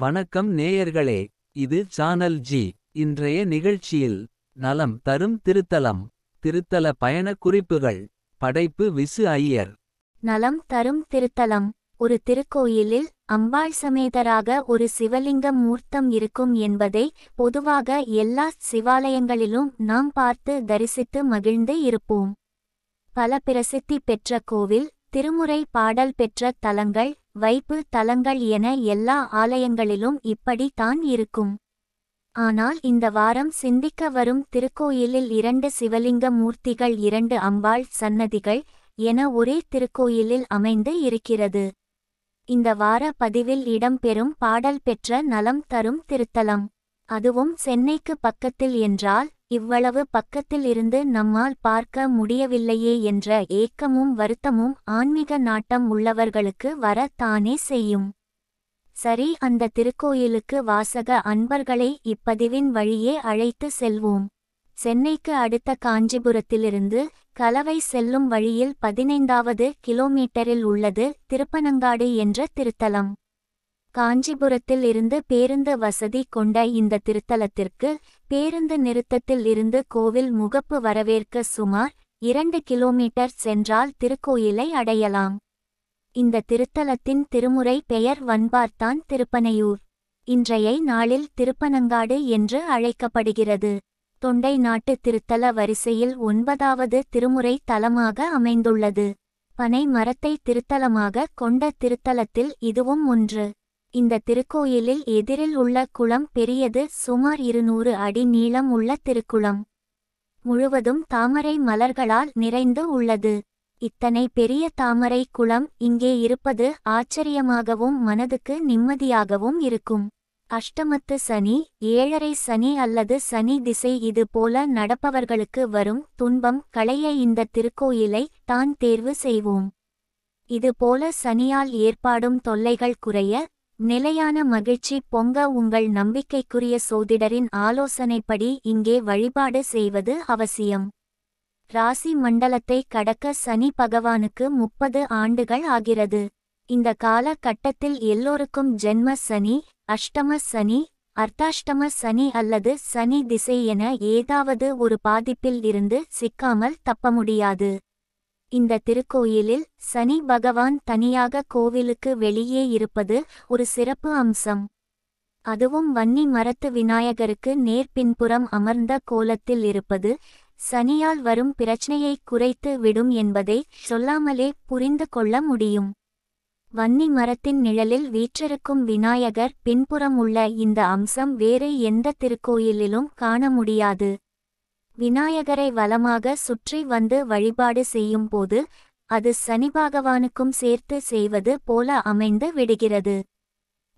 வணக்கம் நேயர்களே இது சானல் ஜி இன்றைய நிகழ்ச்சியில் நலம் தரும் திருத்தலம் திருத்தல பயணக் குறிப்புகள் படைப்பு விசு ஐயர். நலம் தரும் திருத்தலம் ஒரு திருக்கோயிலில் அம்பாள் சமேதராக ஒரு சிவலிங்க மூர்த்தம் இருக்கும் என்பதை பொதுவாக எல்லா சிவாலயங்களிலும் நாம் பார்த்து தரிசித்து மகிழ்ந்து இருப்போம். பல பிரசித்தி பெற்ற கோவில் திருமுறை பாடல் பெற்ற தலங்கள் வைப்பு தலங்கள் என எல்லா ஆலயங்களிலும் இப்படி தான் இருக்கும். ஆனால் இந்த வாரம் சிந்திக்க வரும் திருக்கோயிலில் இரண்டு சிவலிங்க மூர்த்திகள் இரண்டு அம்பாள் சன்னதிகள் என ஒரே திருக்கோயிலில் அமைந்து இருக்கிறது. இந்த வார பதிவில் இடம்பெறும் பாடல் பெற்ற நலம் தரும் திருத்தலம். அதுவும் சென்னைக்கு பக்கத்தில் என்றால் இவ்வளவு பக்கத்தில் இருந்து நம்மால் பார்க்க முடியவில்லையே என்ற ஏக்கமும் வருத்தமும் ஆன்மீக நாட்டம் உள்ளவர்களுக்கு வர தானே செய்யும். சரி அந்த திருக்கோயிலுக்கு வாசக அன்பர்களை இப்பதிவின் வழியே அழைத்து செல்வோம். சென்னைக்கு அடுத்த காஞ்சிபுரத்திலிருந்து கலவை செல்லும் வழியில் பதினைந்தாவது கிலோமீட்டரில் உள்ளது திருப்பனங்காடு என்ற திருத்தலம். காஞ்சிபுரத்தில் இருந்து பேருந்து வசதி கொண்ட இந்த திருத்தலத்திற்கு பேருந்து நிறுத்தத்தில் இருந்து கோவில் முகப்பு வரவேற்க சுமார் இரண்டு கிலோமீட்டர் சென்றால் திருக்கோயிலை அடையலாம். இந்த திருத்தலத்தின் திருமுறை பெயர் வன்பார்த்தான் திருப்பனையூர். இன்றைய நாளில் திருப்பனங்காடு என்று அழைக்கப்படுகிறது. தொண்டை நாட்டு திருத்தல வரிசையில் ஒன்பதாவது திருமுறை தலமாக அமைந்துள்ளது. பனை மரத்தை திருத்தலமாக கொண்ட திருத்தலத்தில் இதுவும் ஒன்று. இந்த திருக்கோயிலில் எதிரில் உள்ள குளம் பெரியது சுமார் இருநூறு அடி நீளம் உள்ள திருக்குளம். முழுவதும் தாமரை மலர்களால் நிறைந்து உள்ளது. இத்தனை பெரிய தாமரை குளம் இங்கே இருப்பது ஆச்சரியமாகவும் மனதுக்கு நிம்மதியாகவும் இருக்கும். அஷ்டமத்து சனி ஏழரை சனி அல்லது சனி திசை இது போல நடப்பவர்களுக்கு வரும் துன்பம் களைய இந்த திருக்கோயிலை தான் தேர்வு செய்வோம். இதுபோல சனியால் ஏற்பாடும் தொல்லைகள் குறைய நிலையான மகிழ்ச்சி பொங்க உங்கள் நம்பிக்கைக்குரிய சோதிடரின் ஆலோசனைப்படி இங்கே வழிபாடு செய்வது அவசியம். ராசி மண்டலத்தை கடக்க சனி பகவானுக்கு முப்பது ஆண்டுகள் ஆகிறது. இந்த கால கட்டத்தில் எல்லோருக்கும் ஜென்ம சனி அஷ்டம சனி அர்த்தாஷ்டம சனி அல்லது சனி திசை என ஏதாவது ஒரு பாதிப்பில் இருந்து சிக்காமல் தப்ப முடியாது. இந்த திருக்கோயிலில் சனி பகவான் தனியாக கோவிலுக்கு வெளியே இருப்பது ஒரு சிறப்பு அம்சம். அதுவும் வன்னி மரத்து விநாயகருக்கு நேர் பின்புறம் அமர்ந்த கோலத்தில் இருப்பது சனியால் வரும் பிரச்சனையை குறைத்து விடும் என்பதை சொல்லாமலே புரிந்து கொள்ள முடியும். வன்னி மரத்தின் நிழலில் வீற்றிருக்கும் விநாயகர் பின்புறம் உள்ள இந்த அம்சம் வேறு எந்த திருக்கோயிலிலும் காண முடியாது. விநாயகரை வலமாக சுற்றி வந்து வழிபாடு செய்யும் போது அது சனிபாகவானுக்கும் சேர்த்து செய்வது போல அமைந்து விடுகிறது.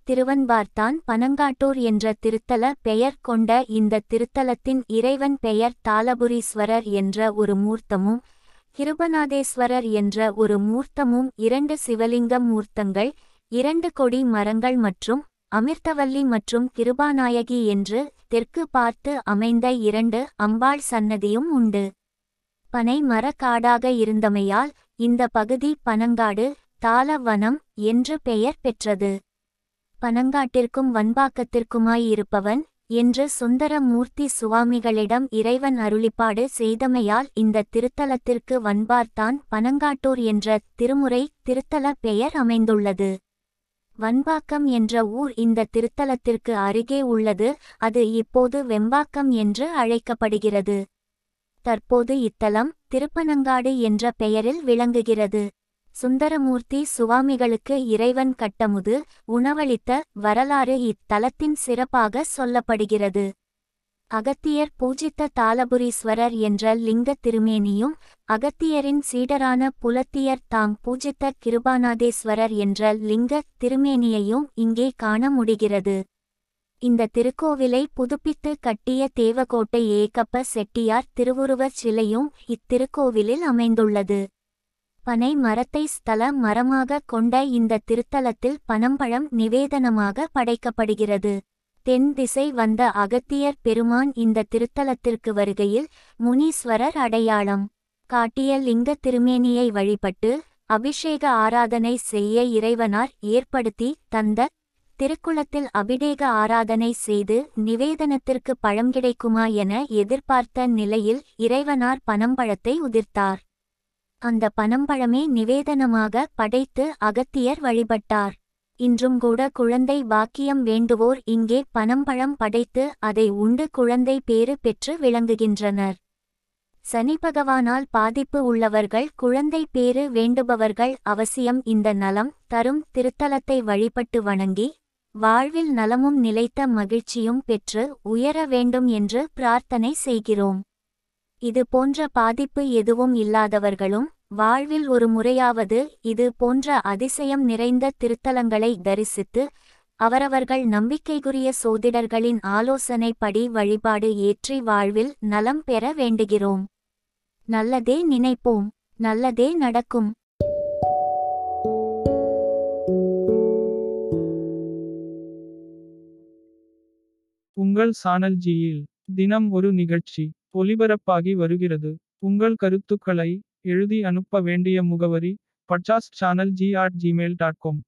திருவன்பார்த்தான் பனங்காட்டூர் என்ற திருத்தல பெயர் கொண்ட இந்த திருத்தலத்தின் இறைவன் பெயர் தாளபுரீஸ்வரர் என்ற ஒரு மூர்த்தமும் கிருபநாதேஸ்வரர் என்ற ஒரு மூர்த்தமும் இரண்டு சிவலிங்க மூர்த்தங்கள் இரண்டு கொடி மரங்கள் மற்றும் அமிர்தவல்லி மற்றும் கிருபாநாயகி என்று தெற்கு பார்த்து அமைந்த இரண்டு அம்பாள் சன்னதியும் உண்டு. பனை மரக்காடாக இருந்தமையால் இந்த பகுதி பனங்காடு தாளவனம் என்று பெயர் பெற்றது. பனங்காட்டிற்கும் வன்பாக்கத்திற்குமாயிருப்பவன் என்று சுந்தரமூர்த்தி சுவாமிகளிடம் இறைவன் அருளிப்பாடு செய்தமையால் இந்த திருத்தலத்திற்கு வன்பார்த்தான் பனங்காட்டூர் என்ற திருமுறை திருத்தல பெயர் அமைந்துள்ளது. வன்பாக்கம் என்ற ஊர் இந்த திருத்தலத்திற்கு அருகே உள்ளது அது இப்போது வெம்பாக்கம் என்று அழைக்கப்படுகிறது. தற்போது இத்தலம் திருப்பனங்காடு என்ற பெயரில் விளங்குகிறது. சுந்தரமூர்த்தி சுவாமிகளுக்கு இறைவன் கட்டமுது உணவளித்த வரலாறு இத்தலத்தின் சிறப்பாக சொல்லப்படுகிறது. அகத்தியர் பூஜித்த தாளபுரீஸ்வரர் என்ற லிங்க திருமேனியும் அகத்தியரின் சீடரான புலத்தியர் தாம் பூஜித்த கிருபாநாதேஸ்வரர் என்ற லிங்க திருமேனியையும் இங்கே காண முடிகிறது. இந்த திருக்கோவிலை புதுப்பித்து கட்டிய தேவகோட்டை ஏகப்ப செட்டியார் திருவுருவச் சிலையும் இத்திருக்கோவிலில் அமைந்துள்ளது. பனை மரத்தை ஸ்தல மரமாக கொண்ட இந்த திருத்தலத்தில் பனம்பழம் நிவேதனமாக படைக்கப்படுகிறது. தென் திசை வந்த அகத்தியர் பெருமான் இந்த திருத்தலத்திற்கு வருகையில் முனீஸ்வரர் அடையாளம். காட்டிய லிங்க திருமேனியை வழிபட்டு அபிஷேக ஆராதனை செய்ய இறைவனார் ஏற்படுத்தி தந்த திருக்குளத்தில் அபிடேக ஆராதனை செய்து நிவேதனத்திற்கு பழம் கிடைக்குமா என எதிர்பார்த்த நிலையில் இறைவனார் பனம்பழத்தை உதிர்த்தார். அந்த பனம்பழமே நிவேதனமாக படைத்து அகத்தியர் வழிபட்டார். இன்றும் கூட குழந்தை பாக்கியம் வேண்டுவோர் இங்கே பனம்பழம் படைத்து அதை உண்டு குழந்தை பேறு பெற்று விளங்குகின்றனர். சனி பகவானால் பாதிப்பு உள்ளவர்கள் குழந்தை பேறு வேண்டுபவர்கள் அவசியம் இந்த நலம் தரும் திருத்தலத்தை வழிபட்டு வணங்கி வாழ்வில் நலமும் நிலைத்த மகிழ்ச்சியும் பெற்று உயர வேண்டும் என்று பிரார்த்தனை செய்கிறோம். இது போன்ற பாதிப்பு எதுவும் இல்லாதவர்களும் வாழ்வில் ஒரு முறையாவது இது போன்ற அதிசயம் நிறைந்த திருத்தலங்களை தரிசித்து அவரவர்கள் நம்பிக்கைக்குரிய சோதிடர்களின் ஆலோசனைப்படி வழிபாடு ஏற்றி வாழ்வில் நலம் பெற வேண்டுகிறோம். நல்லதே நினைப்போம் நல்லதே நடக்கும். உங்கள் சானல் ஜியில் தினம் ஒரு நிகழ்ச்சி ஒலிபரப்பாகி வருகிறது. உங்கள் கருத்துக்களை எழுதி அனுப்ப வேண்டிய முகவரி பட்சாஸ் channel G at Gmail dot com